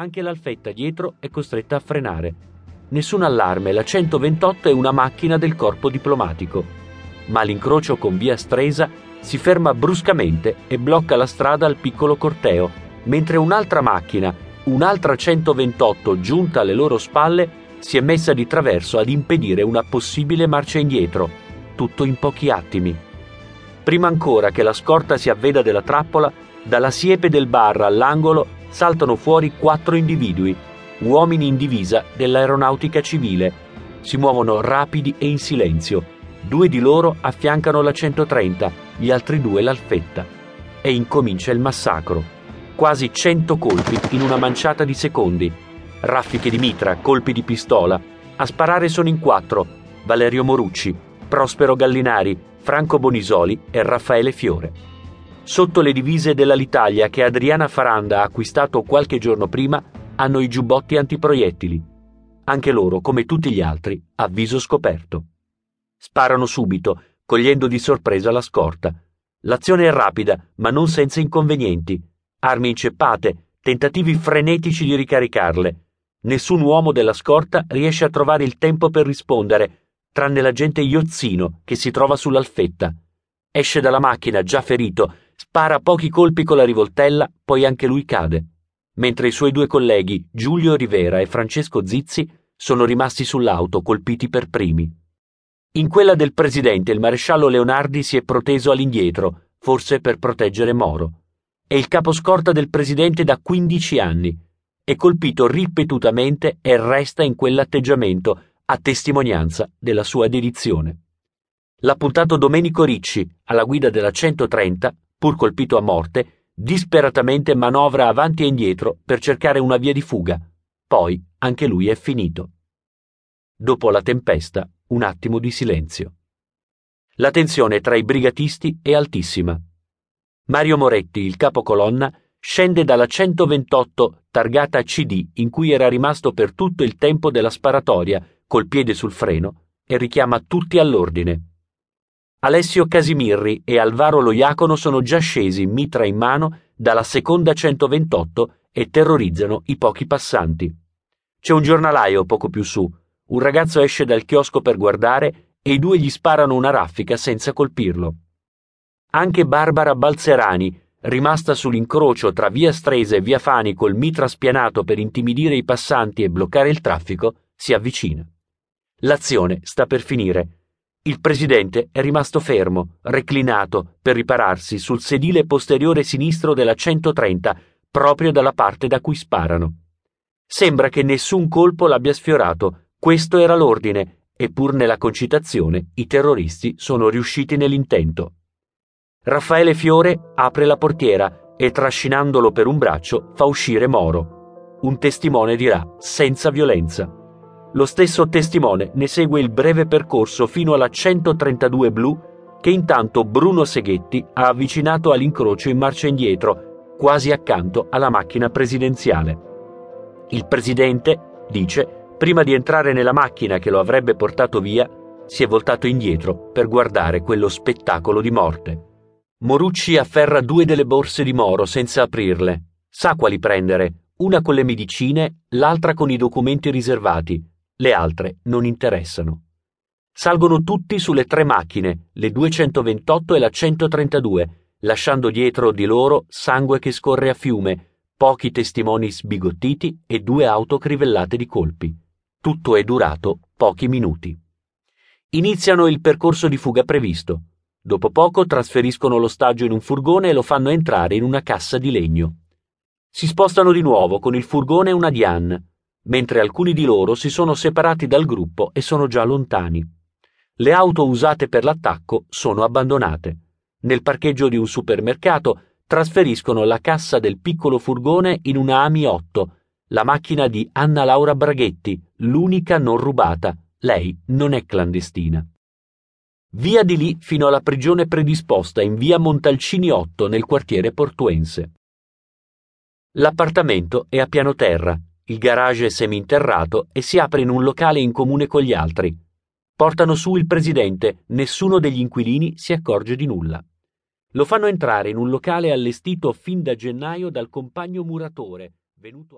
Anche l'alfetta dietro è costretta a frenare. Nessun allarme, la 128 è una macchina del corpo diplomatico. Ma all'incrocio con via Stresa si ferma bruscamente e blocca la strada al piccolo corteo, mentre un'altra macchina, un'altra 128 giunta alle loro spalle, si è messa di traverso ad impedire una possibile marcia indietro, tutto in pochi attimi. Prima ancora che la scorta si avveda della trappola, dalla siepe del bar all'angolo saltano fuori quattro individui, uomini in divisa dell'aeronautica civile. Si muovono rapidi e in silenzio. Due di loro affiancano la 130, gli altri due l'alfetta. E incomincia il massacro. Quasi cento colpi in una manciata di secondi raffiche di mitra, colpi di pistola. A sparare sono in quattro: Valerio Morucci, Prospero Gallinari, Franco Bonisoli e Raffaele Fiore. Sotto le divise dell'Alitalia che Adriana Faranda ha acquistato qualche giorno prima, hanno i giubbotti antiproiettili. Anche loro, come tutti gli altri, a viso scoperto. Sparano subito, cogliendo di sorpresa la scorta. L'azione è rapida, ma non senza inconvenienti. Armi inceppate, tentativi frenetici di ricaricarle. Nessun uomo della scorta riesce a trovare il tempo per rispondere, tranne l'agente Iozzino che si trova sull'alfetta. Esce dalla macchina già ferito, spara pochi colpi con la rivoltella, poi anche lui cade. Mentre i suoi due colleghi, Giulio Rivera e Francesco Zizzi, sono rimasti sull'auto colpiti per primi. In quella del presidente il maresciallo Leonardi si è proteso all'indietro, forse per proteggere Moro. È il caposcorta del presidente da 15 anni è colpito ripetutamente e resta in quell'atteggiamento a testimonianza della sua dedizione. L'appuntato Domenico Ricci, alla guida della 130, pur colpito a morte, disperatamente manovra avanti e indietro per cercare una via di fuga. Poi anche lui è finito. Dopo la tempesta, un attimo di silenzio. La tensione tra i brigatisti è altissima. Mario Moretti, il capocolonna, scende dalla 128 targata CD in cui era rimasto per tutto il tempo della sparatoria, col piede sul freno, e richiama tutti all'ordine. Alessio Casimirri e Alvaro Loiacono sono già scesi, mitra in mano, dalla seconda 128 e terrorizzano i pochi passanti. C'è un giornalaio poco più su. Un ragazzo esce dal chiosco per guardare e i due gli sparano una raffica senza colpirlo. Anche Barbara Balzerani, rimasta sull'incrocio tra via Stresa e via Fani col mitra spianato per intimidire i passanti e bloccare il traffico, si avvicina. L'azione sta per finire. Il presidente è rimasto fermo, reclinato, per ripararsi sul sedile posteriore sinistro della 130, proprio dalla parte da cui sparano. Sembra che nessun colpo l'abbia sfiorato, questo era l'ordine, e pur nella concitazione i terroristi sono riusciti nell'intento. Raffaele Fiore apre la portiera e trascinandolo per un braccio fa uscire Moro. Un testimone dirà senza violenza. Lo stesso testimone ne segue il breve percorso fino alla 132 blu che intanto Bruno Seghetti ha avvicinato all'incrocio in marcia indietro, quasi accanto alla macchina presidenziale. Il presidente, dice, prima di entrare nella macchina che lo avrebbe portato via, si è voltato indietro per guardare quello spettacolo di morte. Morucci afferra due delle borse di Moro senza aprirle. Sa quali prendere, una con le medicine, l'altra con i documenti riservati. Le altre non interessano. Salgono tutti sulle tre macchine, le 228 e la 132, lasciando dietro di loro sangue che scorre a fiume, pochi testimoni sbigottiti e due auto crivellate di colpi. Tutto è durato pochi minuti. Iniziano il percorso di fuga previsto. Dopo poco trasferiscono l'ostaggio in un furgone e lo fanno entrare in una cassa di legno. Si spostano di nuovo con il furgone e una Diane, mentre alcuni di loro si sono separati dal gruppo e sono già lontani. Le auto usate per l'attacco sono abbandonate. Nel parcheggio di un supermercato trasferiscono la cassa del piccolo furgone in una AMI 8, la macchina di Anna Laura Braghetti, l'unica non rubata. Lei non è clandestina. Via di lì fino alla prigione predisposta in via Montalcini 8 nel quartiere portuense. L'appartamento è a piano terra, il garage è seminterrato e si apre in un locale in comune con gli altri. Portano su il presidente, nessuno degli inquilini si accorge di nulla. Lo fanno entrare in un locale allestito fin da gennaio dal compagno muratore, venuto